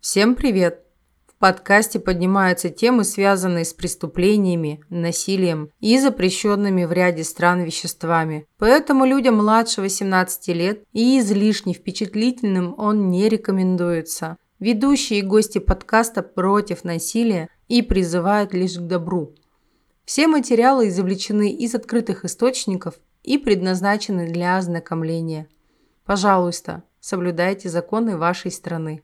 Всем привет! В подкасте поднимаются темы, связанные с преступлениями, насилием и запрещенными в ряде стран веществами. Поэтому людям младше 18 лет и излишне впечатлительным он не рекомендуется. Ведущие и гости подкаста против насилия и призывают лишь к добру. Все материалы извлечены из открытых источников и предназначены для ознакомления. Пожалуйста, соблюдайте законы вашей страны.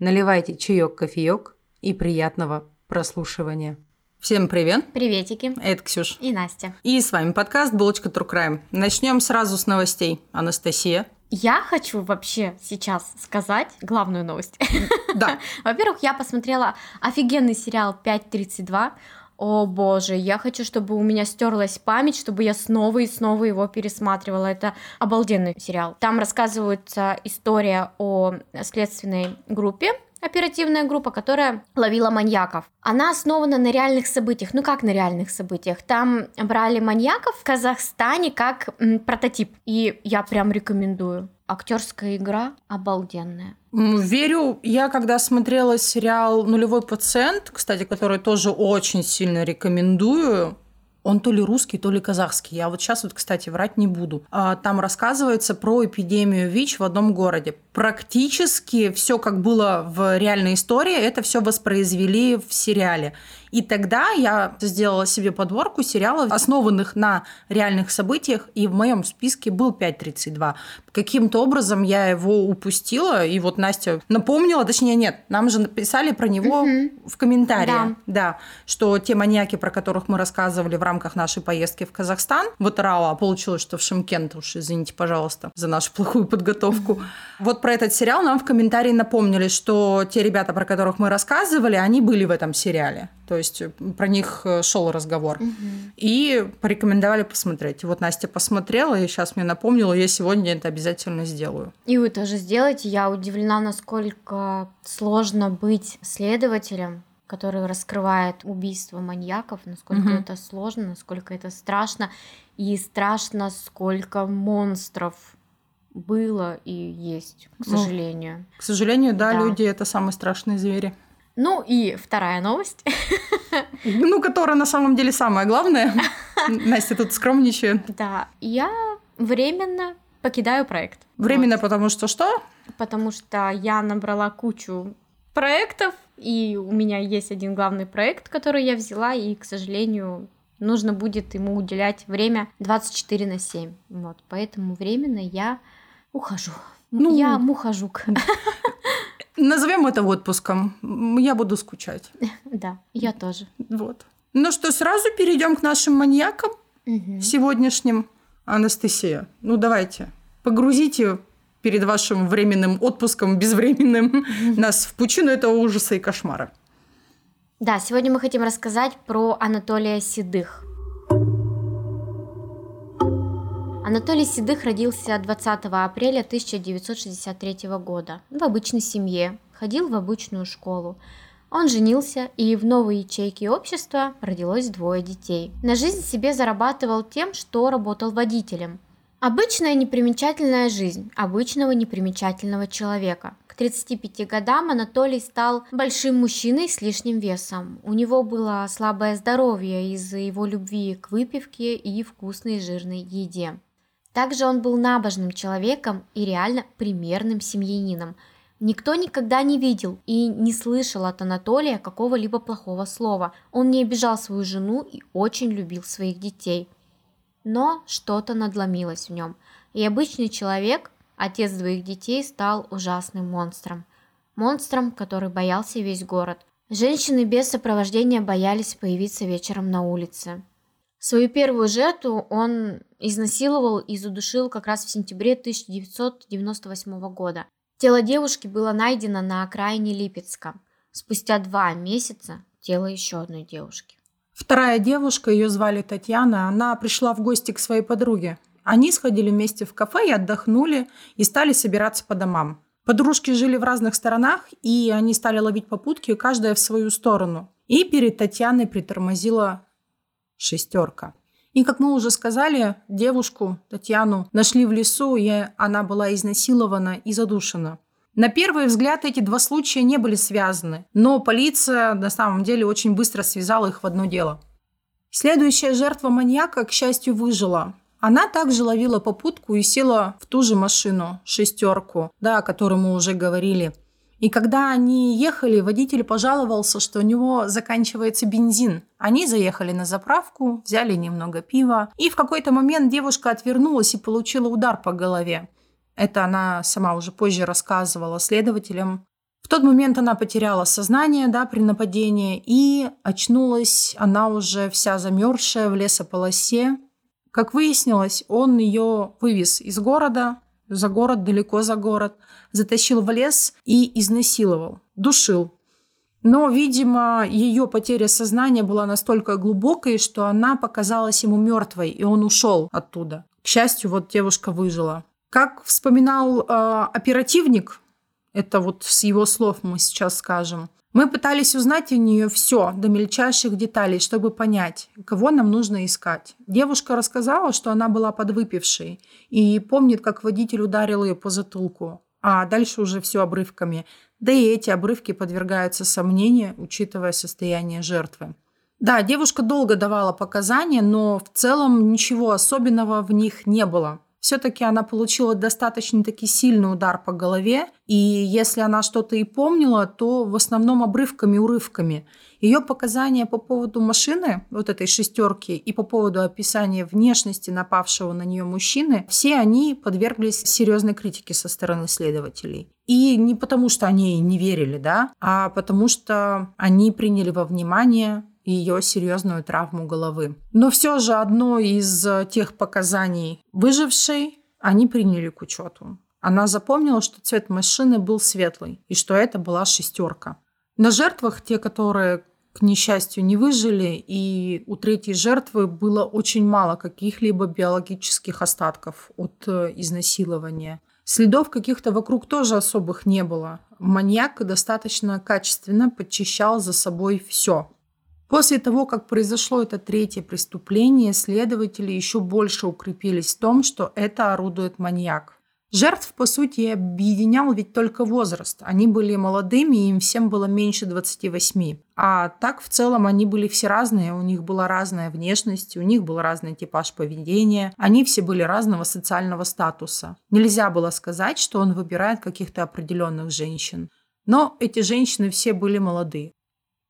Наливайте чаек, кофеек и приятного прослушивания. Всем привет! Приветики! Это Ксюш. И Настя. И с вами подкаст «Булочка True Crime». Начнем сразу с новостей. Анастасия. Я хочу вообще сейчас сказать главную новость. Да. Во-первых, я посмотрела офигенный сериал 5.32. О боже, я хочу, чтобы у меня стерлась память, чтобы я снова и снова его пересматривала. Это обалденный сериал. Там рассказывается история о следственной группе, оперативная группа, которая ловила маньяков. Она основана на реальных событиях. Ну как на реальных событиях? Там брали маньяков в Казахстане как м, прототип. И я прям рекомендую. Актерская игра обалденная. Верю, я когда смотрела сериал «Нулевой пациент», кстати, который тоже очень сильно рекомендую, он то ли русский, то ли казахский. Я вот сейчас вот, кстати, врать не буду. А, там рассказывается про эпидемию ВИЧ в одном городе. Практически все, как было в реальной истории, это все воспроизвели в сериале. И тогда я сделала себе подборку сериалов, основанных на реальных событиях, и в моем списке был 5.32. Каким-то образом я его упустила, и вот Настя напомнила, точнее нет, нам же написали про него угу. в комментариях, да. да, что те маньяки, про которых мы рассказывали в рамках нашей поездки в Казахстан, вот Рауа, а получилось, что в Шимкент, уж извините, пожалуйста, за нашу плохую подготовку. Вот про этот сериал нам в комментарии напомнили, что те ребята, про которых мы рассказывали, они были в этом сериале. То есть про них э, шел разговор. Угу. И порекомендовали посмотреть. Вот Настя посмотрела, и сейчас мне напомнила, я сегодня это обязательно сделаю. И вы тоже сделаете. Я удивлена, насколько сложно быть следователем, который раскрывает убийство маньяков, насколько угу. это сложно, насколько это страшно. И страшно, сколько монстров было и есть, к ну, сожалению. Ну, к сожалению, да, да, люди это самые страшные звери. Ну и вторая новость. Ну, которая на самом деле самая главная. Настя тут скромничает. Да, я временно покидаю проект. Временно, вот. потому что что? Потому что я набрала кучу проектов, и у меня есть один главный проект, который я взяла, и, к сожалению, нужно будет ему уделять время 24 на 7. Вот, поэтому временно я ухожу. Ну, я мухожук. Назовем это отпуском. Я буду скучать. Да, я тоже. Вот. Ну что, сразу перейдем к нашим маньякам угу. сегодняшним. Анастасия, ну давайте, погрузите перед вашим временным отпуском, безвременным, нас в пучину этого ужаса и кошмара. Да, сегодня мы хотим рассказать про Анатолия Седых. Анатолий Седых родился 20 апреля 1963 года в обычной семье, ходил в обычную школу. Он женился, и в новой ячейке общества родилось двое детей. На жизнь себе зарабатывал тем, что работал водителем. Обычная непримечательная жизнь обычного непримечательного человека. К 35 годам Анатолий стал большим мужчиной с лишним весом. У него было слабое здоровье из-за его любви к выпивке и вкусной жирной еде. Также он был набожным человеком и реально примерным семьянином. Никто никогда не видел и не слышал от Анатолия какого-либо плохого слова. Он не обижал свою жену и очень любил своих детей. Но что-то надломилось в нем, и обычный человек, отец двоих детей, стал ужасным монстром. Монстром, который боялся весь город. Женщины без сопровождения боялись появиться вечером на улице. Свою первую жертву он изнасиловал и задушил как раз в сентябре 1998 года. Тело девушки было найдено на окраине Липецка. Спустя два месяца тело еще одной девушки. Вторая девушка, ее звали Татьяна, она пришла в гости к своей подруге. Они сходили вместе в кафе и отдохнули, и стали собираться по домам. Подружки жили в разных сторонах, и они стали ловить попутки, каждая в свою сторону. И перед Татьяной притормозила шестерка. И, как мы уже сказали, девушку Татьяну нашли в лесу, и она была изнасилована и задушена. На первый взгляд эти два случая не были связаны, но полиция на самом деле очень быстро связала их в одно дело. Следующая жертва маньяка, к счастью, выжила. Она также ловила попутку и села в ту же машину, шестерку, да, о которой мы уже говорили. И когда они ехали, водитель пожаловался, что у него заканчивается бензин. Они заехали на заправку, взяли немного пива, и в какой-то момент девушка отвернулась и получила удар по голове. Это она сама уже позже рассказывала следователям. В тот момент она потеряла сознание да, при нападении, и очнулась она уже вся замерзшая в лесополосе. Как выяснилось, он ее вывез из города, за город, далеко за город, затащил в лес и изнасиловал, душил. Но, видимо, ее потеря сознания была настолько глубокой, что она показалась ему мертвой, и он ушел оттуда. К счастью, вот девушка выжила. Как вспоминал э, оперативник, это вот с его слов мы сейчас скажем, мы пытались узнать у нее все до мельчайших деталей, чтобы понять, кого нам нужно искать. Девушка рассказала, что она была подвыпившей и помнит, как водитель ударил ее по затылку, а дальше уже все обрывками. Да и эти обрывки подвергаются сомнению, учитывая состояние жертвы. Да, девушка долго давала показания, но в целом ничего особенного в них не было все-таки она получила достаточно таки сильный удар по голове, и если она что-то и помнила, то в основном обрывками, урывками. Ее показания по поводу машины, вот этой шестерки, и по поводу описания внешности напавшего на нее мужчины, все они подверглись серьезной критике со стороны следователей. И не потому, что они не верили, да, а потому что они приняли во внимание ее серьезную травму головы. Но все же одно из э, тех показаний выжившей они приняли к учету. Она запомнила, что цвет машины был светлый и что это была шестерка. На жертвах те, которые к несчастью не выжили, и у третьей жертвы было очень мало каких-либо биологических остатков от э, изнасилования. Следов каких-то вокруг тоже особых не было. Маньяк достаточно качественно подчищал за собой все. После того, как произошло это третье преступление, следователи еще больше укрепились в том, что это орудует маньяк. Жертв, по сути, объединял ведь только возраст. Они были молодыми, им всем было меньше 28. А так, в целом, они были все разные, у них была разная внешность, у них был разный типаж поведения, они все были разного социального статуса. Нельзя было сказать, что он выбирает каких-то определенных женщин. Но эти женщины все были молодые.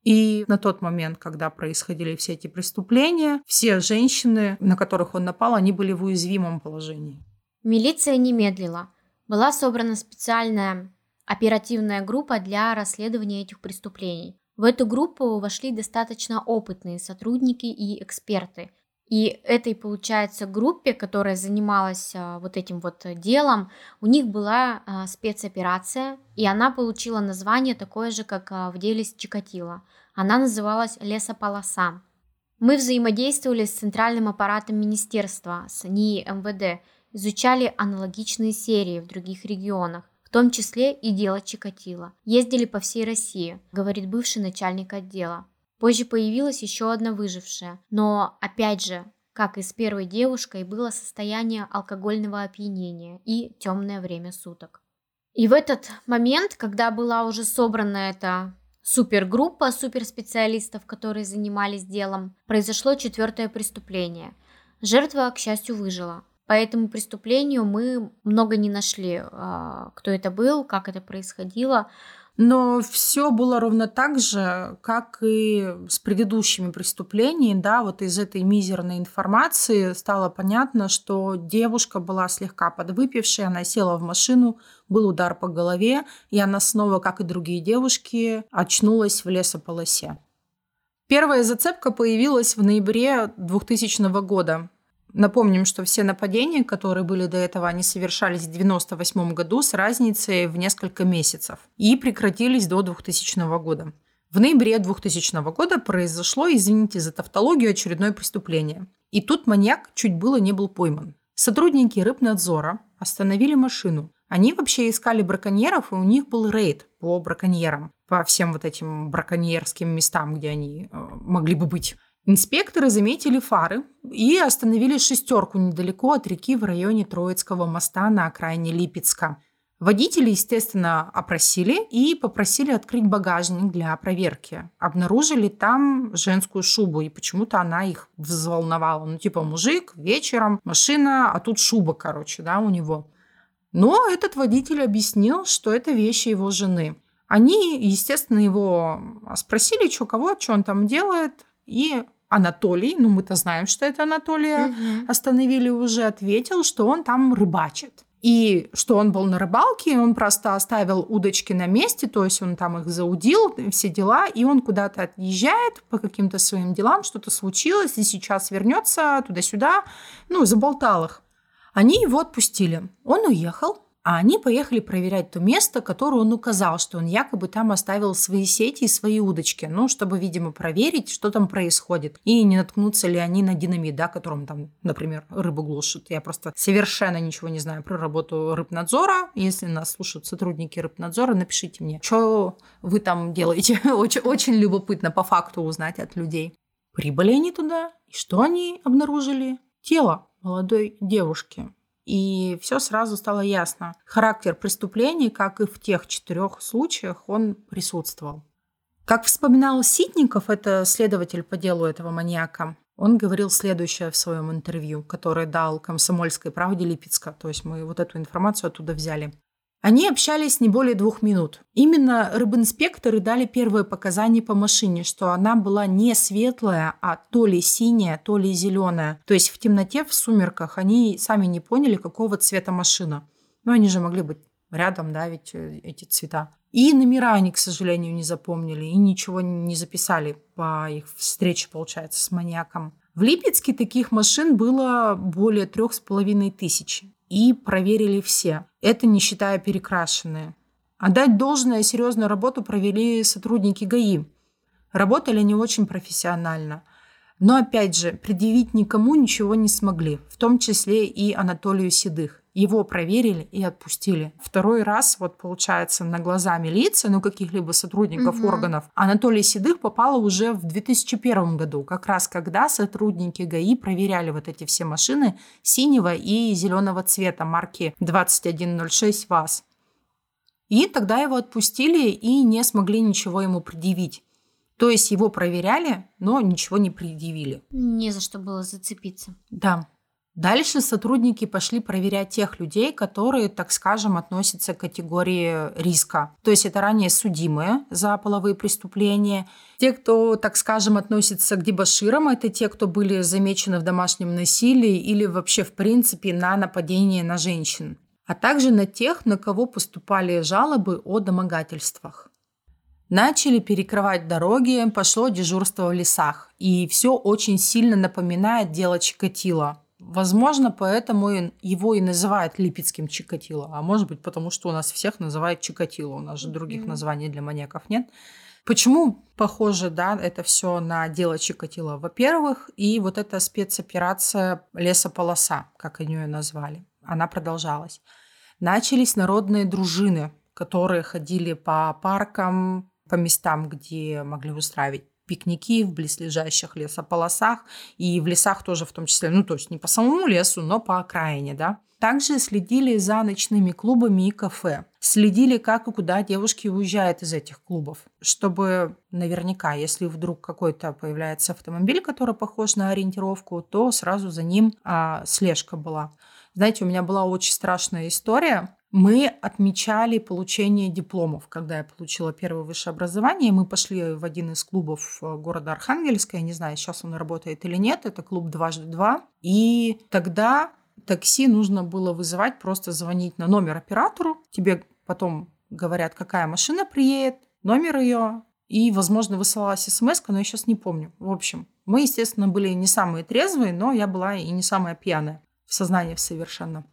И на тот момент, когда происходили все эти преступления, все женщины, на которых он напал, они были в уязвимом положении. Милиция не медлила. Была собрана специальная оперативная группа для расследования этих преступлений. В эту группу вошли достаточно опытные сотрудники и эксперты. И этой, получается, группе, которая занималась а, вот этим вот делом, у них была а, спецоперация, и она получила название такое же, как а, в деле с Чикатило. Она называлась «Лесополоса». Мы взаимодействовали с центральным аппаратом министерства, с НИИ МВД, изучали аналогичные серии в других регионах, в том числе и дело Чикатило. Ездили по всей России, говорит бывший начальник отдела. Позже появилась еще одна выжившая, но, опять же, как и с первой девушкой, было состояние алкогольного опьянения и темное время суток. И в этот момент, когда была уже собрана эта супергруппа суперспециалистов, которые занимались делом, произошло четвертое преступление. Жертва, к счастью, выжила. По этому преступлению мы много не нашли, а, кто это был, как это происходило. Но все было ровно так же, как и с предыдущими преступлениями. Да, вот из этой мизерной информации стало понятно, что девушка была слегка подвыпившей, она села в машину, был удар по голове, и она снова, как и другие девушки, очнулась в лесополосе. Первая зацепка появилась в ноябре 2000 года. Напомним, что все нападения, которые были до этого, они совершались в 1998 году с разницей в несколько месяцев и прекратились до 2000 года. В ноябре 2000 года произошло, извините за тавтологию, очередное преступление. И тут маньяк чуть было не был пойман. Сотрудники рыбнадзора остановили машину. Они вообще искали браконьеров, и у них был рейд по браконьерам, по всем вот этим браконьерским местам, где они э, могли бы быть. Инспекторы заметили фары и остановили шестерку недалеко от реки в районе Троицкого моста на окраине Липецка. Водители, естественно, опросили и попросили открыть багажник для проверки. Обнаружили там женскую шубу, и почему-то она их взволновала. Ну, типа, мужик, вечером, машина, а тут шуба, короче, да, у него. Но этот водитель объяснил, что это вещи его жены. Они, естественно, его спросили, что кого, что он там делает, и Анатолий, ну мы-то знаем, что это Анатолия, угу. остановили уже, ответил, что он там рыбачит. И что он был на рыбалке, он просто оставил удочки на месте, то есть он там их заудил, все дела, и он куда-то отъезжает по каким-то своим делам, что-то случилось, и сейчас вернется туда-сюда, ну, заболтал их. Они его отпустили. Он уехал, а они поехали проверять то место, которое он указал, что он якобы там оставил свои сети и свои удочки, ну, чтобы, видимо, проверить, что там происходит, и не наткнутся ли они на динамит, да, которым там, например, рыбу глушат. Я просто совершенно ничего не знаю про работу рыбнадзора. Если нас слушают сотрудники рыбнадзора, напишите мне, что вы там делаете. очень, очень любопытно по факту узнать от людей. Прибыли они туда, и что они обнаружили? Тело молодой девушки. И все сразу стало ясно. Характер преступлений, как и в тех четырех случаях, он присутствовал. Как вспоминал Ситников, это следователь по делу этого маньяка, он говорил следующее в своем интервью, которое дал «Комсомольской правде» Липецка. То есть мы вот эту информацию оттуда взяли. Они общались не более двух минут. Именно рыбинспекторы дали первые показания по машине, что она была не светлая, а то ли синяя, то ли зеленая. То есть в темноте, в сумерках они сами не поняли, какого цвета машина. Но они же могли быть рядом, да, ведь э, эти цвета. И номера они, к сожалению, не запомнили и ничего не записали по их встрече, получается, с маньяком. В Липецке таких машин было более трех с половиной тысяч и проверили все. Это не считая перекрашенные. Отдать должное серьезную работу провели сотрудники ГАИ. Работали они очень профессионально. Но опять же, предъявить никому ничего не смогли, в том числе и Анатолию Седых. Его проверили и отпустили. Второй раз, вот получается, на глаза милиции, ну каких-либо сотрудников угу. органов, Анатолий Седых попала уже в 2001 году, как раз когда сотрудники ГАИ проверяли вот эти все машины синего и зеленого цвета марки 2106 ВАЗ. И тогда его отпустили и не смогли ничего ему предъявить. То есть его проверяли, но ничего не предъявили. Не за что было зацепиться. Да. Дальше сотрудники пошли проверять тех людей, которые, так скажем, относятся к категории риска. То есть это ранее судимые за половые преступления. Те, кто, так скажем, относится к дебаширам, это те, кто были замечены в домашнем насилии или вообще, в принципе, на нападение на женщин. А также на тех, на кого поступали жалобы о домогательствах. Начали перекрывать дороги, пошло дежурство в лесах. И все очень сильно напоминает дело Чикатило – Возможно, поэтому его и называют Липецким Чикатило. А может быть, потому что у нас всех называют Чикатило. У нас же других mm-hmm. названий для маньяков нет. Почему похоже, да, это все на дело Чикатило? Во-первых, и вот эта спецоперация лесополоса, как они ее назвали, она продолжалась. Начались народные дружины, которые ходили по паркам, по местам, где могли устраивать пикники в близлежащих лесополосах и в лесах тоже в том числе, ну то есть не по самому лесу, но по окраине, да. Также следили за ночными клубами и кафе. Следили, как и куда девушки уезжают из этих клубов, чтобы наверняка, если вдруг какой-то появляется автомобиль, который похож на ориентировку, то сразу за ним а, слежка была. Знаете, у меня была очень страшная история. Мы отмечали получение дипломов. Когда я получила первое высшее образование, мы пошли в один из клубов э, города Архангельска. Я не знаю, сейчас он работает или нет. Это клуб «Дважды два». И тогда такси нужно было вызывать, просто звонить на номер оператору. Тебе потом говорят, какая машина приедет, номер ее, и, возможно, высылалась смс но я сейчас не помню. В общем, мы, естественно, были не самые трезвые, но я была и не самая пьяная в сознании совершенно.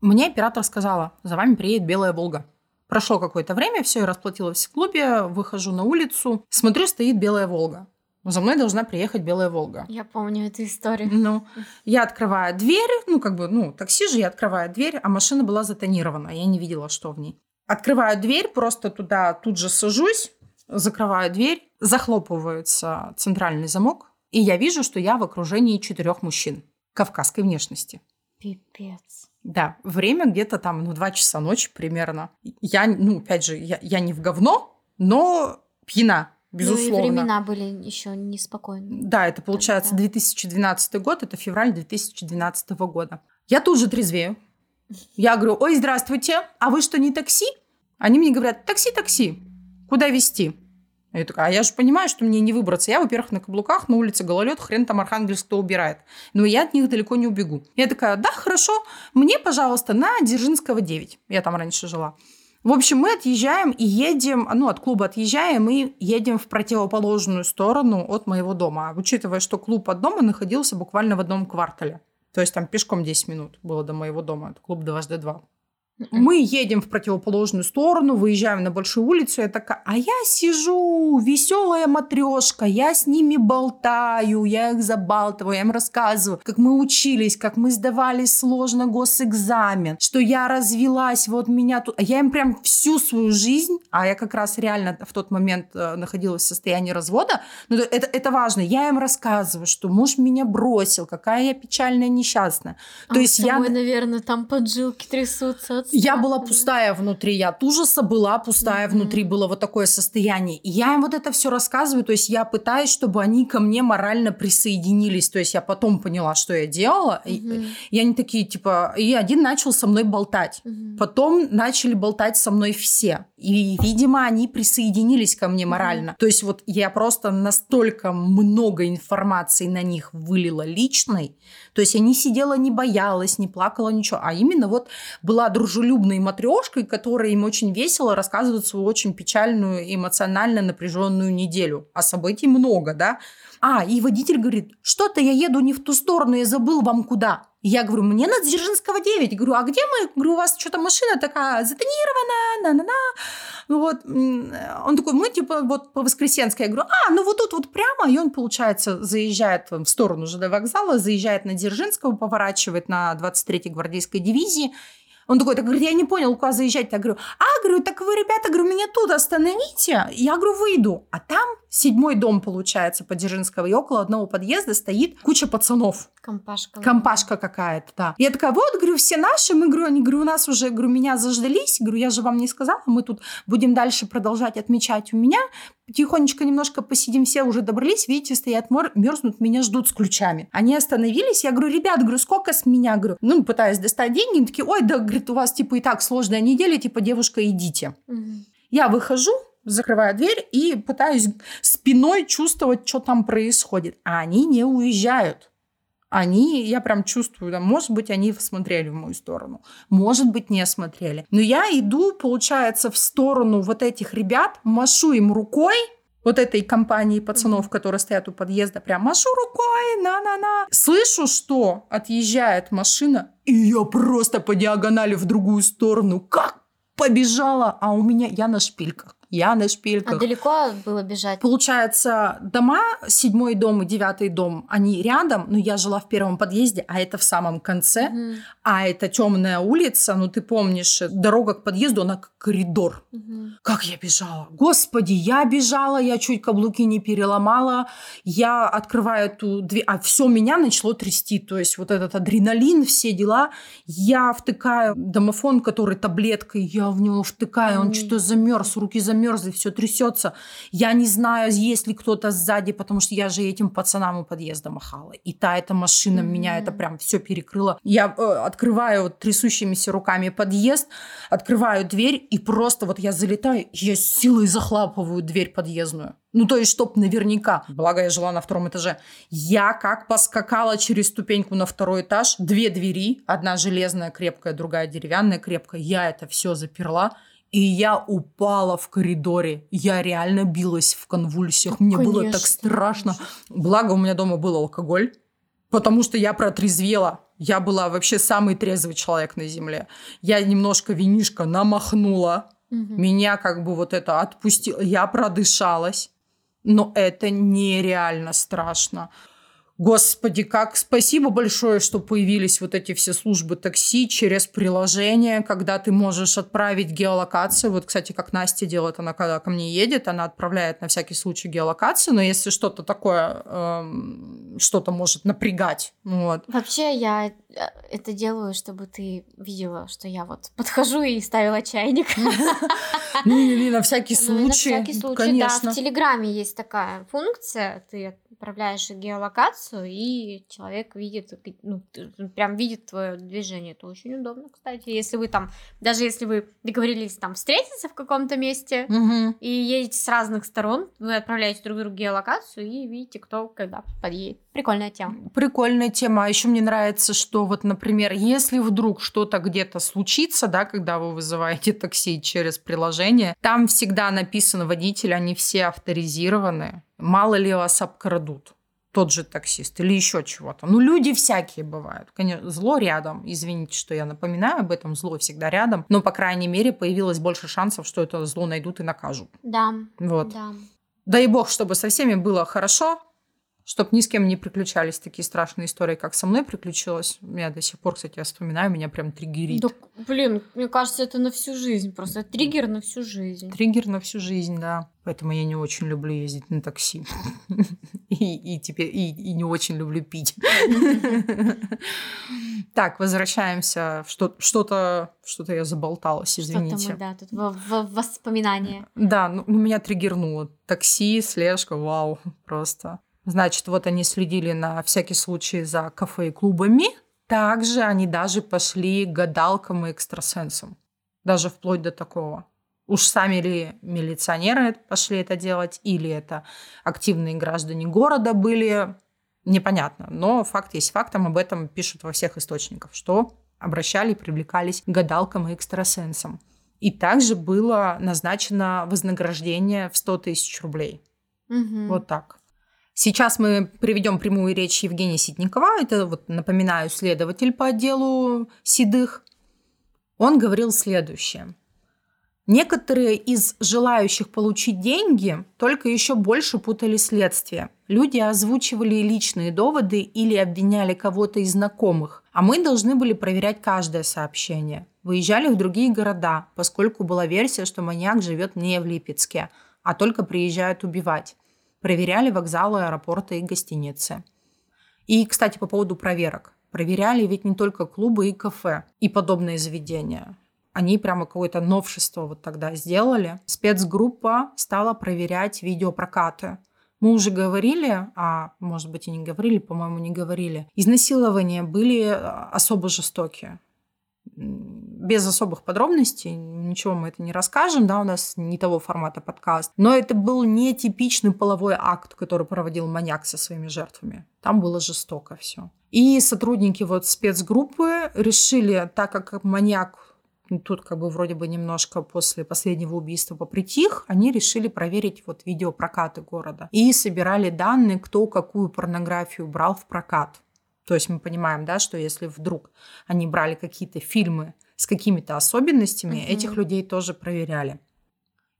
Мне оператор сказала, за вами приедет белая «Волга». Прошло какое-то время, все, я расплатилась в клубе, выхожу на улицу, смотрю, стоит белая «Волга». За мной должна приехать белая «Волга». Я помню эту историю. Ну, я открываю дверь, ну, как бы, ну, такси же, я открываю дверь, а машина была затонирована, я не видела, что в ней. Открываю дверь, просто туда тут же сажусь, закрываю дверь, захлопывается центральный замок, и я вижу, что я в окружении четырех мужчин кавказской внешности. Пипец. Да, время где-то там, ну, 2 часа ночи примерно. Я, ну, опять же, я, я не в говно, но пьяна, безусловно. Ну, и времена были еще неспокойные. Да, это получается да, да. 2012 год, это февраль 2012 года. Я тут же трезвею. Я говорю, ой, здравствуйте, а вы что, не такси? Они мне говорят, такси, такси, куда везти? Я такая, а я же понимаю, что мне не выбраться. Я, во-первых, на каблуках, на улице гололед, хрен там Архангельск кто убирает. Но я от них далеко не убегу. Я такая, да, хорошо, мне, пожалуйста, на Дзержинского 9. Я там раньше жила. В общем, мы отъезжаем и едем, ну, от клуба отъезжаем и едем в противоположную сторону от моего дома. Учитывая, что клуб от дома находился буквально в одном квартале. То есть там пешком 10 минут было до моего дома. Это клуб дважды два. Мы едем в противоположную сторону, выезжаем на большую улицу, я такая, а я сижу, веселая матрешка, я с ними болтаю, я их забалтываю, я им рассказываю, как мы учились, как мы сдавали сложно госэкзамен, что я развелась, вот меня тут... А я им прям всю свою жизнь, а я как раз реально в тот момент э, находилась в состоянии развода, но это, это важно, я им рассказываю, что муж меня бросил, какая я печальная, несчастная. А То есть самой, я... наверное, там поджилки трясутся я была пустая внутри, я от ужаса была пустая mm-hmm. внутри, было вот такое состояние. И я им вот это все рассказываю, то есть я пытаюсь, чтобы они ко мне морально присоединились. То есть я потом поняла, что я делала. Mm-hmm. И, и они такие, типа, и один начал со мной болтать. Mm-hmm. Потом начали болтать со мной все. И, видимо, они присоединились ко мне морально. Mm-hmm. То есть вот я просто настолько много информации на них вылила личной. То есть я не сидела, не боялась, не плакала, ничего. А именно вот была дружелюбная дружелюбной матрешкой, которая им очень весело рассказывает свою очень печальную, эмоционально напряженную неделю. А событий много, да? А, и водитель говорит, что-то я еду не в ту сторону, я забыл вам куда. Я говорю, мне на Дзержинского 9. Говорю, а где мы? Говорю, у вас что-то машина такая затонирована, на-на-на. Вот, он такой, мы типа вот по Воскресенской. Я говорю, а, ну вот тут вот прямо. И он, получается, заезжает в сторону ЖД вокзала, заезжает на Дзержинского, поворачивает на 23-й гвардейской дивизии. Он такой, так говорит, я не понял, куда заезжать. Я говорю, а, говорю, так вы, ребята, говорю, меня тут остановите. Я говорю, выйду. А там седьмой дом, получается, по Дзержинского, и около одного подъезда стоит куча пацанов. Компашка. Компашка какая-то, да. Я такая, вот, говорю, все наши. Мы, говорю, они, говорю, у нас уже, говорю, меня заждались. Говорю, я же вам не сказала, мы тут будем дальше продолжать отмечать у меня тихонечко немножко посидим, все уже добрались, видите, стоят, мерзнут, меня ждут с ключами. Они остановились, я говорю, ребят, говорю, сколько с меня, говорю, ну, пытаюсь достать деньги, они такие, ой, да, говорит, у вас, типа, и так сложная неделя, типа, девушка, идите. Угу. Я выхожу, закрываю дверь и пытаюсь спиной чувствовать, что там происходит. А они не уезжают они, я прям чувствую, да, может быть, они смотрели в мою сторону, может быть, не смотрели. Но я иду, получается, в сторону вот этих ребят, машу им рукой, вот этой компании пацанов, которые стоят у подъезда, прям машу рукой, на-на-на. Слышу, что отъезжает машина, и я просто по диагонали в другую сторону, как побежала, а у меня, я на шпильках. Я на шпильках. А далеко было бежать? Получается, дома, седьмой дом и девятый дом, они рядом, но я жила в первом подъезде, а это в самом конце, угу. а это темная улица, ну ты помнишь, дорога к подъезду, она как коридор. Угу. Как я бежала? Господи, я бежала, я чуть каблуки не переломала, я открываю эту дверь, а все меня начало трясти, то есть вот этот адреналин, все дела, я втыкаю домофон, который таблеткой, я в него втыкаю, он что-то замерз, руки замерзли, замерзли, все трясется. Я не знаю, есть ли кто-то сзади, потому что я же этим пацанам у подъезда махала. И та эта машина mm-hmm. меня это прям все перекрыло. Я э, открываю трясущимися руками подъезд, открываю дверь, и просто вот я залетаю, я силой захлапываю дверь подъездную. Ну, то есть, чтоб наверняка. Благо, я жила на втором этаже. Я как поскакала через ступеньку на второй этаж. Две двери. Одна железная крепкая, другая деревянная крепкая. Я это все заперла. И я упала в коридоре. Я реально билась в конвульсиях. Мне конечно, было так страшно. Конечно. Благо у меня дома был алкоголь, потому что я протрезвела. Я была вообще самый трезвый человек на земле. Я немножко винишко намахнула. Угу. Меня как бы вот это отпустило. Я продышалась. Но это нереально страшно. Господи, как спасибо большое, что появились вот эти все службы такси через приложение, когда ты можешь отправить геолокацию. Вот, кстати, как Настя делает, она когда ко мне едет, она отправляет на всякий случай геолокацию, но если что-то такое, эм, что-то может напрягать. Вот. Вообще я э, это делаю, чтобы ты видела, что я вот подхожу и ставила чайник. Ну или на всякий случай. На всякий случай, да. В Телеграме есть такая функция, ты отправляешь геолокацию, и человек видит, ну, прям видит твое движение. Это очень удобно, кстати. Если вы там, даже если вы договорились там встретиться в каком-то месте угу. и едете с разных сторон, вы отправляете друг другу геолокацию и видите, кто когда подъедет. Прикольная тема. Прикольная тема. А еще мне нравится, что вот, например, если вдруг что-то где-то случится, да, когда вы вызываете такси через приложение, там всегда написано водитель, они все авторизированы. Мало ли вас обкрадут тот же таксист или еще чего-то. Ну, люди всякие бывают. Конечно, зло рядом. Извините, что я напоминаю об этом. Зло всегда рядом. Но, по крайней мере, появилось больше шансов, что это зло найдут и накажут. Да. Вот. Да. Дай бог, чтобы со всеми было хорошо, чтобы ни с кем не приключались такие страшные истории, как со мной приключилось. Я до сих пор, кстати, я вспоминаю, меня прям триггерит. Да, блин, мне кажется, это на всю жизнь. Просто триггер на всю жизнь. Триггер на всю жизнь, да. Поэтому я не очень люблю ездить на такси. И, и теперь и, и не очень люблю пить. Так, возвращаемся. Что, что-то, что-то я заболталась, извините. Что-то мы, да, тут в, в воспоминания. Да, ну, меня триггернуло. Такси, слежка, вау, просто. Значит, вот они следили на всякий случай за кафе и клубами. Также они даже пошли к гадалкам и экстрасенсам. Даже вплоть до такого. Уж сами ли милиционеры пошли это делать, или это активные граждане города были, непонятно. Но факт есть фактом, об этом пишут во всех источниках, что обращали и привлекались к гадалкам и экстрасенсам. И также было назначено вознаграждение в 100 тысяч рублей. Угу. Вот так. Сейчас мы приведем прямую речь Евгения Ситникова. Это, вот, напоминаю, следователь по отделу седых. Он говорил следующее. Некоторые из желающих получить деньги только еще больше путали следствие. Люди озвучивали личные доводы или обвиняли кого-то из знакомых, а мы должны были проверять каждое сообщение. Выезжали в другие города, поскольку была версия, что маньяк живет не в Липецке, а только приезжает убивать. Проверяли вокзалы, аэропорты и гостиницы. И, кстати, по поводу проверок. Проверяли ведь не только клубы и кафе и подобные заведения. Они прямо какое-то новшество вот тогда сделали. Спецгруппа стала проверять видеопрокаты. Мы уже говорили, а может быть и не говорили, по-моему, не говорили. Изнасилования были а, особо жестокие без особых подробностей, ничего мы это не расскажем, да, у нас не того формата подкаст. Но это был не типичный половой акт, который проводил маньяк со своими жертвами. Там было жестоко все. И сотрудники вот спецгруппы решили, так как маньяк тут как бы вроде бы немножко после последнего убийства попритих, они решили проверить вот видеопрокаты города. И собирали данные, кто какую порнографию брал в прокат. То есть мы понимаем, да, что если вдруг они брали какие-то фильмы с какими-то особенностями, угу. этих людей тоже проверяли.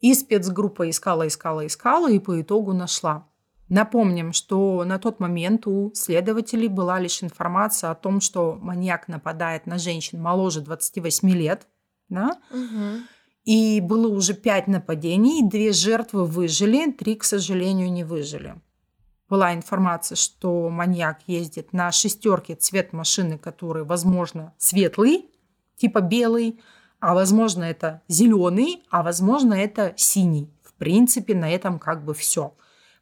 И спецгруппа искала, искала, искала и по итогу нашла. Напомним, что на тот момент у следователей была лишь информация о том, что маньяк нападает на женщин моложе 28 лет. Да? Угу. И было уже пять нападений, две жертвы выжили, три, к сожалению, не выжили была информация, что маньяк ездит на шестерке цвет машины, который, возможно, светлый, типа белый, а возможно это зеленый, а возможно это синий. В принципе, на этом как бы все.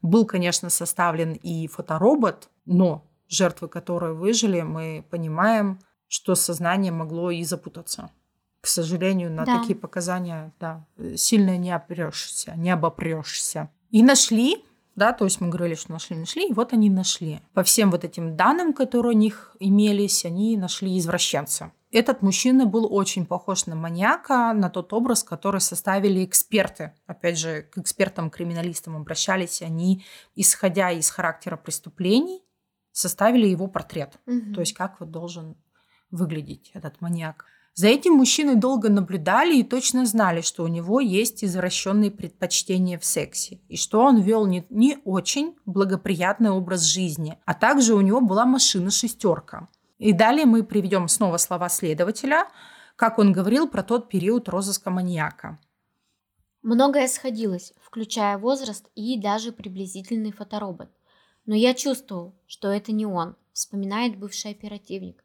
Был, конечно, составлен и фоторобот, но жертвы, которые выжили, мы понимаем, что сознание могло и запутаться. К сожалению, на да. такие показания да, сильно не опрешься, не обопрешься. И нашли да, то есть мы говорили, что нашли, нашли, и вот они нашли. По всем вот этим данным, которые у них имелись, они нашли извращенца. Этот мужчина был очень похож на маньяка, на тот образ, который составили эксперты. Опять же, к экспертам-криминалистам обращались они, исходя из характера преступлений, составили его портрет. Угу. То есть как вот должен выглядеть этот маньяк. За этим мужчиной долго наблюдали и точно знали, что у него есть извращенные предпочтения в сексе, и что он вел не, не очень благоприятный образ жизни, а также у него была машина-шестерка. И далее мы приведем снова слова следователя, как он говорил про тот период розыска маньяка. Многое сходилось, включая возраст и даже приблизительный фоторобот. Но я чувствовал, что это не он, вспоминает бывший оперативник.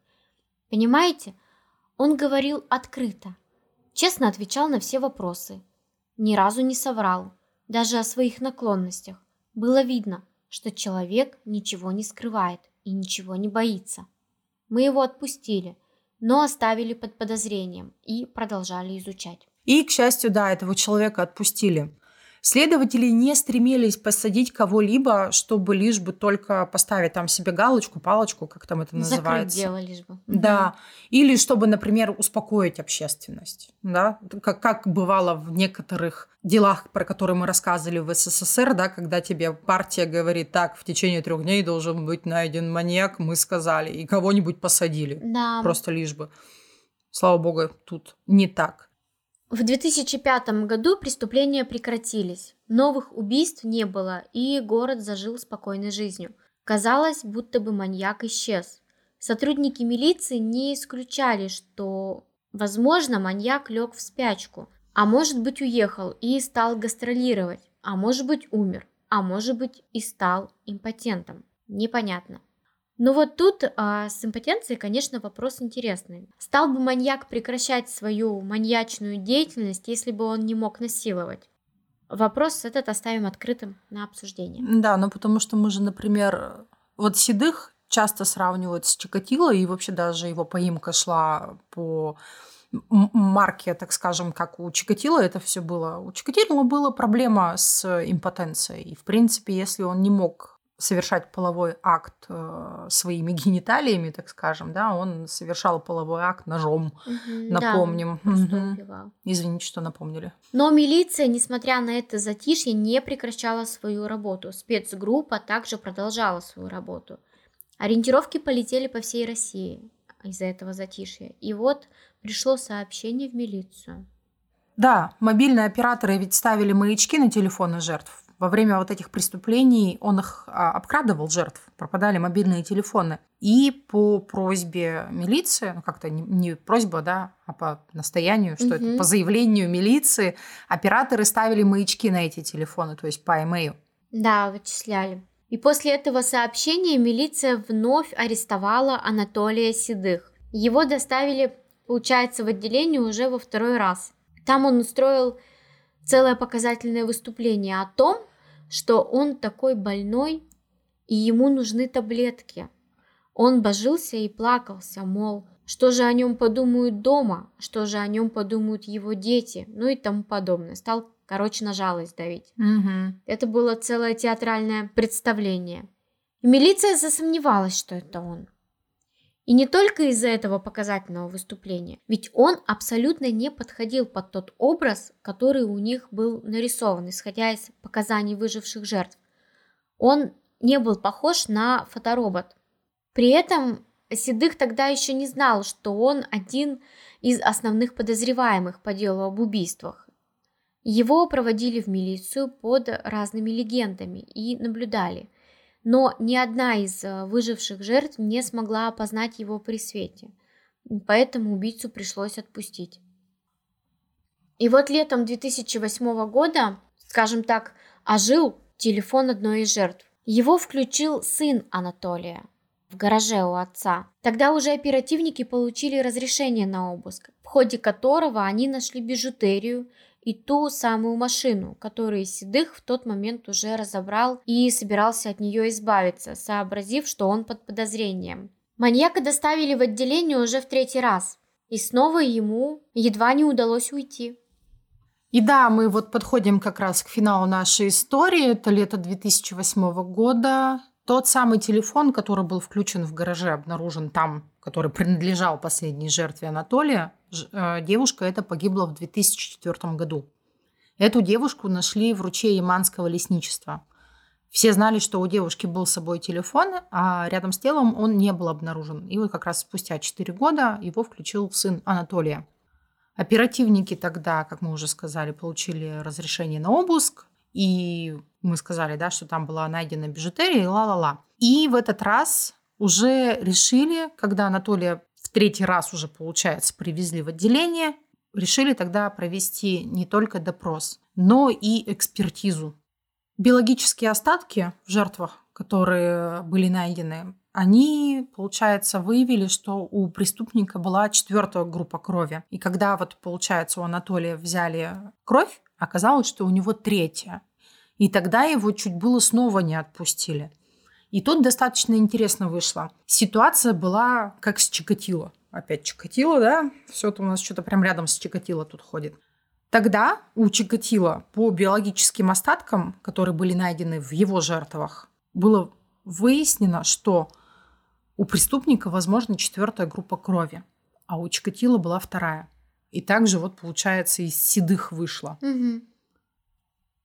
Понимаете, он говорил открыто, честно отвечал на все вопросы. Ни разу не соврал, даже о своих наклонностях. Было видно, что человек ничего не скрывает и ничего не боится. Мы его отпустили, но оставили под подозрением и продолжали изучать. И, к счастью, да, этого человека отпустили. Следователи не стремились посадить кого-либо, чтобы лишь бы только поставить там себе галочку, палочку, как там это называется. Закрыть дело лишь бы. Да. Или чтобы, например, успокоить общественность. Да? Как, как бывало в некоторых делах, про которые мы рассказывали в СССР, да, когда тебе партия говорит, так, в течение трех дней должен быть найден маньяк, мы сказали, и кого-нибудь посадили. Да. Просто лишь бы. Слава богу, тут не так. В 2005 году преступления прекратились, новых убийств не было, и город зажил спокойной жизнью. Казалось, будто бы маньяк исчез. Сотрудники милиции не исключали, что, возможно, маньяк лег в спячку, а может быть уехал и стал гастролировать, а может быть умер, а может быть и стал импотентом. Непонятно. Но вот тут а, с импотенцией, конечно, вопрос интересный. Стал бы маньяк прекращать свою маньячную деятельность, если бы он не мог насиловать? Вопрос этот оставим открытым на обсуждение. Да, ну потому что мы же, например, вот Седых часто сравнивают с Чикатило, и вообще даже его поимка шла по марке, так скажем, как у Чикатило это все было. У Чикатило была проблема с импотенцией. И, в принципе, если он не мог совершать половой акт э, своими гениталиями, так скажем, да, он совершал половой акт ножом, угу, напомним. Да, угу. Извините, что напомнили. Но милиция, несмотря на это затишье, не прекращала свою работу. Спецгруппа также продолжала свою работу. Ориентировки полетели по всей России из-за этого затишья. И вот пришло сообщение в милицию. Да, мобильные операторы ведь ставили маячки на телефоны жертв во время вот этих преступлений он их а, обкрадывал жертв, пропадали мобильные телефоны. И по просьбе милиции, ну как-то не, не просьба, да, а по настоянию, что угу. это по заявлению милиции, операторы ставили маячки на эти телефоны, то есть по имейлу. Да, вычисляли. И после этого сообщения милиция вновь арестовала Анатолия Седых. Его доставили, получается, в отделение уже во второй раз. Там он устроил целое показательное выступление о том, что он такой больной, и ему нужны таблетки. Он божился и плакался, мол, что же о нем подумают дома, что же о нем подумают его дети, ну и тому подобное. Стал, короче, на жалость давить. Угу. Это было целое театральное представление. И милиция засомневалась, что это он. И не только из-за этого показательного выступления, ведь он абсолютно не подходил под тот образ, который у них был нарисован, исходя из показаний выживших жертв. Он не был похож на фоторобот. При этом Седых тогда еще не знал, что он один из основных подозреваемых по делу об убийствах. Его проводили в милицию под разными легендами и наблюдали – но ни одна из э, выживших жертв не смогла опознать его при свете, поэтому убийцу пришлось отпустить. И вот летом 2008 года, скажем так, ожил телефон одной из жертв. Его включил сын Анатолия в гараже у отца. Тогда уже оперативники получили разрешение на обыск, в ходе которого они нашли бижутерию и ту самую машину, которую Седых в тот момент уже разобрал и собирался от нее избавиться, сообразив, что он под подозрением. Маньяка доставили в отделение уже в третий раз, и снова ему едва не удалось уйти. И да, мы вот подходим как раз к финалу нашей истории. Это лето 2008 года. Тот самый телефон, который был включен в гараже, обнаружен там, который принадлежал последней жертве Анатолия, э, девушка эта погибла в 2004 году. Эту девушку нашли в ручье Яманского лесничества. Все знали, что у девушки был с собой телефон, а рядом с телом он не был обнаружен. И вот как раз спустя 4 года его включил сын Анатолия. Оперативники тогда, как мы уже сказали, получили разрешение на обыск, и мы сказали, да, что там была найдена бижутерия и ла-ла-ла. И в этот раз уже решили, когда Анатолия в третий раз уже, получается, привезли в отделение, решили тогда провести не только допрос, но и экспертизу. Биологические остатки в жертвах, которые были найдены, они, получается, выявили, что у преступника была четвертая группа крови. И когда вот, получается, у Анатолия взяли кровь, оказалось, что у него третья. И тогда его чуть было снова не отпустили. И тут достаточно интересно вышло. Ситуация была как с Чикатило. Опять Чикатило, да? Все это у нас что-то прям рядом с Чикатило тут ходит. Тогда у Чикатило по биологическим остаткам, которые были найдены в его жертвах, было выяснено, что у преступника, возможно, четвертая группа крови, а у Чикатило была вторая. И также вот, получается, из седых вышло. Угу.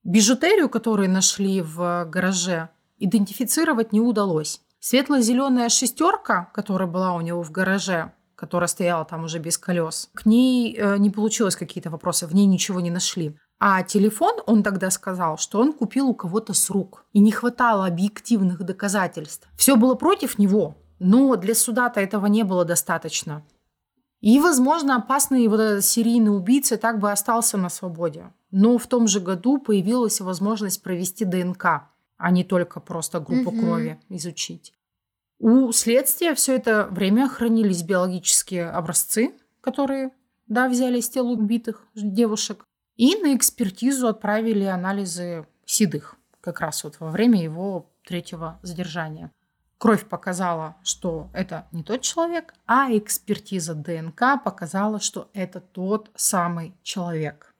Бижутерию, которую нашли в гараже, идентифицировать не удалось. Светло-зеленая шестерка, которая была у него в гараже, которая стояла там уже без колес, к ней э, не получилось какие-то вопросы, в ней ничего не нашли. А телефон, он тогда сказал, что он купил у кого-то с рук. И не хватало объективных доказательств. Все было против него, но для суда-то этого не было достаточно. И, возможно, опасный вот этот серийный убийца так бы остался на свободе. Но в том же году появилась возможность провести ДНК а не только просто группу угу. крови изучить. У следствия все это время хранились биологические образцы, которые, да, взяли из тел убитых девушек, и на экспертизу отправили анализы седых, как раз вот во время его третьего задержания. Кровь показала, что это не тот человек, а экспертиза ДНК показала, что это тот самый человек.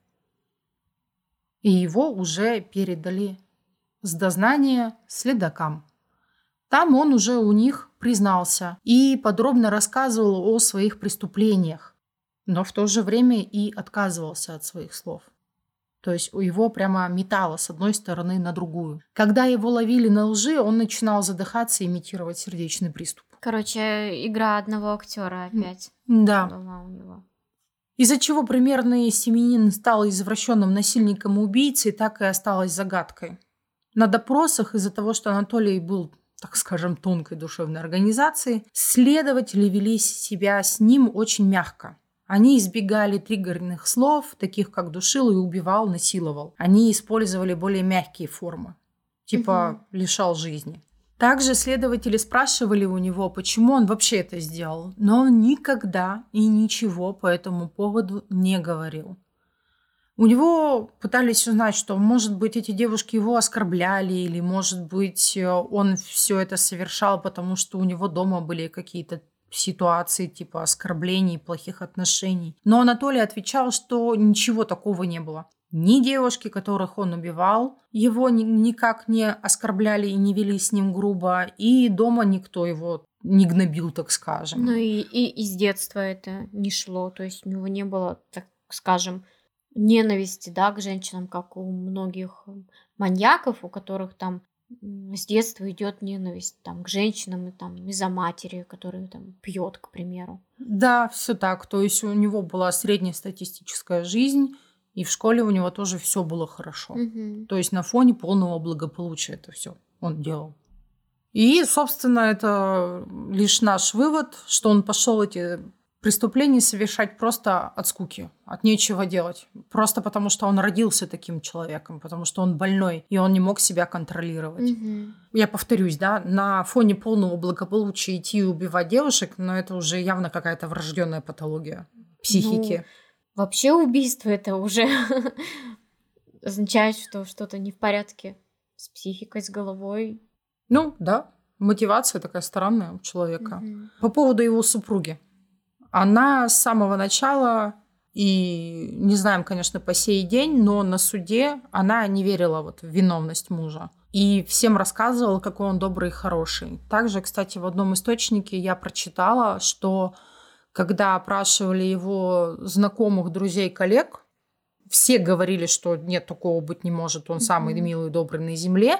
И его уже передали с дознания следакам. Там он уже у них признался и подробно рассказывал о своих преступлениях, но в то же время и отказывался от своих слов. То есть у его прямо метало с одной стороны на другую. Когда его ловили на лжи, он начинал задыхаться и имитировать сердечный приступ. Короче, игра одного актера опять. Да. У него. Из-за чего примерный семенин стал извращенным насильником и убийцей, так и осталось загадкой. На допросах из-за того, что Анатолий был так скажем, тонкой душевной организации, следователи вели себя с ним очень мягко. Они избегали триггерных слов, таких как душил и убивал, насиловал. Они использовали более мягкие формы, типа угу. лишал жизни. Также следователи спрашивали у него, почему он вообще это сделал, но он никогда и ничего по этому поводу не говорил. У него пытались узнать, что, может быть, эти девушки его оскорбляли, или, может быть, э, он все это совершал, потому что у него дома были какие-то ситуации типа оскорблений, плохих отношений. Но Анатолий отвечал, что ничего такого не было. Ни девушки, которых он убивал, его ни, никак не оскорбляли и не вели с ним грубо, и дома никто его не гнобил, так скажем. Ну и, и из детства это не шло, то есть у него не было, так скажем, ненависти, да, к женщинам, как у многих маньяков, у которых там с детства идет ненависть там к женщинам и там из-за матери, которая там пьет, к примеру. Да, все так. То есть у него была среднестатистическая жизнь, и в школе у него тоже все было хорошо. Угу. То есть на фоне полного благополучия это все он делал. И, собственно, это лишь наш вывод, что он пошел эти преступлений совершать просто от скуки, от нечего делать. Просто потому, что он родился таким человеком, потому что он больной, и он не мог себя контролировать. Угу. Я повторюсь, да, на фоне полного благополучия идти и убивать девушек, но это уже явно какая-то врожденная патология психики. Ну, вообще убийство это уже означает, что что-то не в порядке с психикой, с головой. Ну, да. Мотивация такая странная у человека. Угу. По поводу его супруги. Она с самого начала, и не знаем, конечно, по сей день, но на суде она не верила вот в виновность мужа. И всем рассказывала, какой он добрый и хороший. Также, кстати, в одном источнике я прочитала, что когда опрашивали его знакомых, друзей, коллег, все говорили, что нет, такого быть не может, он самый милый и добрый на земле.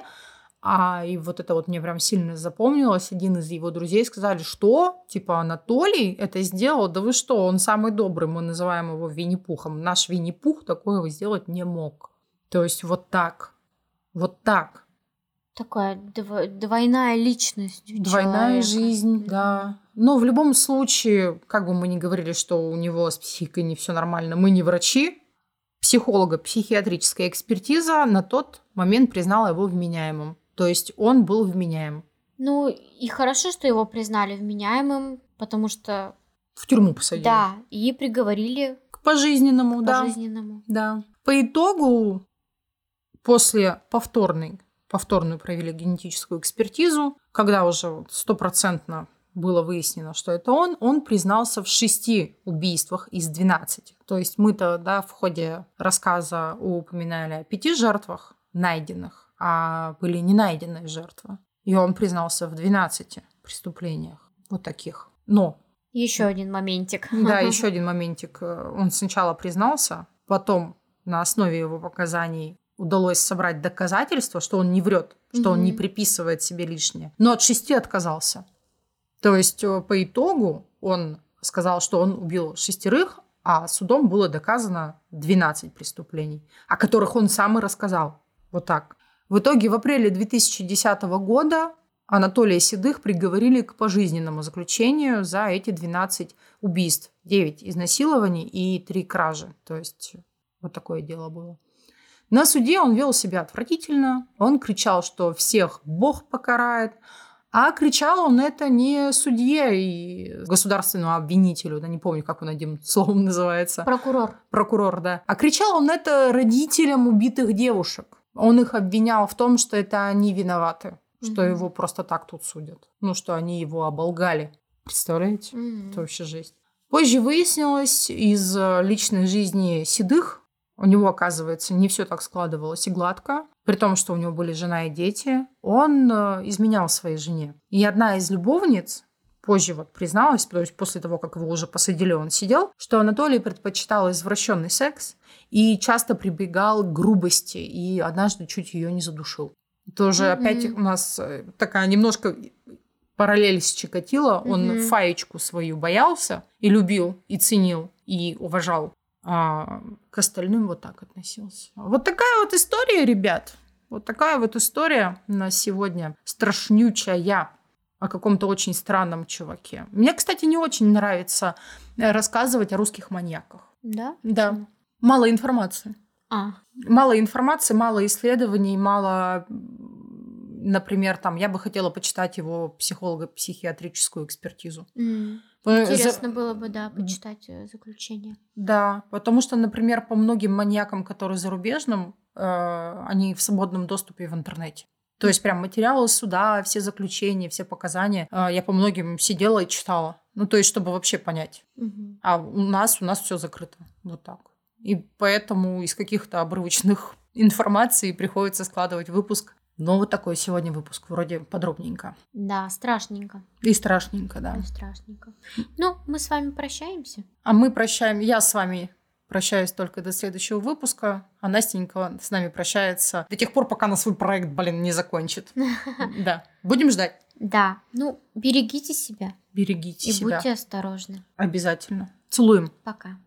А и вот это вот мне прям сильно запомнилось. Один из его друзей сказали, что, типа, Анатолий это сделал, да вы что, он самый добрый, мы называем его Винни-Пухом. Наш Винни-Пух такое сделать не мог. То есть вот так, вот так. Такая дво- двойная личность. Двойная человека. жизнь, да. Но в любом случае, как бы мы ни говорили, что у него с психикой не все нормально, мы не врачи. Психолого-психиатрическая экспертиза на тот момент признала его вменяемым. То есть он был вменяем. Ну, и хорошо, что его признали вменяемым, потому что, В тюрьму посадили. да, и приговорили К пожизненному, к да. пожизненному. Да. По итогу, после повторной, повторную провели генетическую экспертизу, когда уже стопроцентно было выяснено, что это он, он признался в шести убийствах из 12. То есть мы-то да, в ходе рассказа упоминали о пяти жертвах найденных, а были не найденные жертвы. И он признался в 12 преступлениях. Вот таких. Но Еще один моментик. да, еще один моментик. Он сначала признался, потом на основе его показаний удалось собрать доказательства, что он не врет, что он не приписывает себе лишнее. Но от шести отказался. То есть э, по итогу он сказал, что он убил шестерых, а судом было доказано 12 преступлений, о которых он сам и рассказал. Вот так. В итоге в апреле 2010 года Анатолия Седых приговорили к пожизненному заключению за эти 12 убийств. 9 изнасилований и 3 кражи. То есть вот такое дело было. На суде он вел себя отвратительно. Он кричал, что всех Бог покарает. А кричал он это не судье и государственному обвинителю, да не помню, как он этим словом называется Прокурор. прокурор, да. А кричал он это родителям убитых девушек. Он их обвинял в том, что это они виноваты, что Мгм. его просто так тут судят. Ну, что они его оболгали. Представляете? М. Это вообще жесть. Позже выяснилось из э, личной жизни Седых, у него, оказывается, не все так складывалось и гладко. При том, что у него были жена и дети, он э, изменял своей жене. И одна из любовниц позже вот призналась, то есть после того, как его уже посадили, он сидел, что Анатолий предпочитал извращенный секс и часто прибегал к грубости, и однажды чуть ее не задушил. Уже Мгм. опять у нас э, такая немножко параллель с Чикатило. Он Мгм. фаечку свою боялся и любил, и ценил, и уважал. А к остальным вот так относился. Вот такая вот история, ребят. Вот такая вот история на сегодня страшнючая о каком-то очень странном чуваке. Мне, кстати, не очень нравится э, рассказывать о русских маньяках. Да? Да. Почему? Мало информации. А, Мало информации, мало исследований, мало, например, там, я бы хотела почитать его психолого-психиатрическую экспертизу. м. Э, за- интересно было бы, да, почитать э, заключение. Да, потому что, например, по многим маньякам, которые зарубежным, э, они в свободном доступе в интернете. То есть прям материалы суда, все заключения, все показания. э, я по многим сидела и читала. Ну, то есть, чтобы вообще понять. Мгм. А у нас, у нас все закрыто. Вот так. И поэтому из каких-то обрывочных информаций приходится складывать выпуск. Но вот такой сегодня выпуск, вроде подробненько. Да, страшненько. И страшненько, да. Ой, Страшненько. Ну, мы с вами прощаемся. А мы прощаем, я с вами прощаюсь только до следующего выпуска, а Настенька с нами прощается до тех пор, пока она свой проект, блин, не закончит. Да. Будем ждать. Да, ну, берегите себя Берегите и себя. будьте осторожны. Обязательно. Целуем. Пока.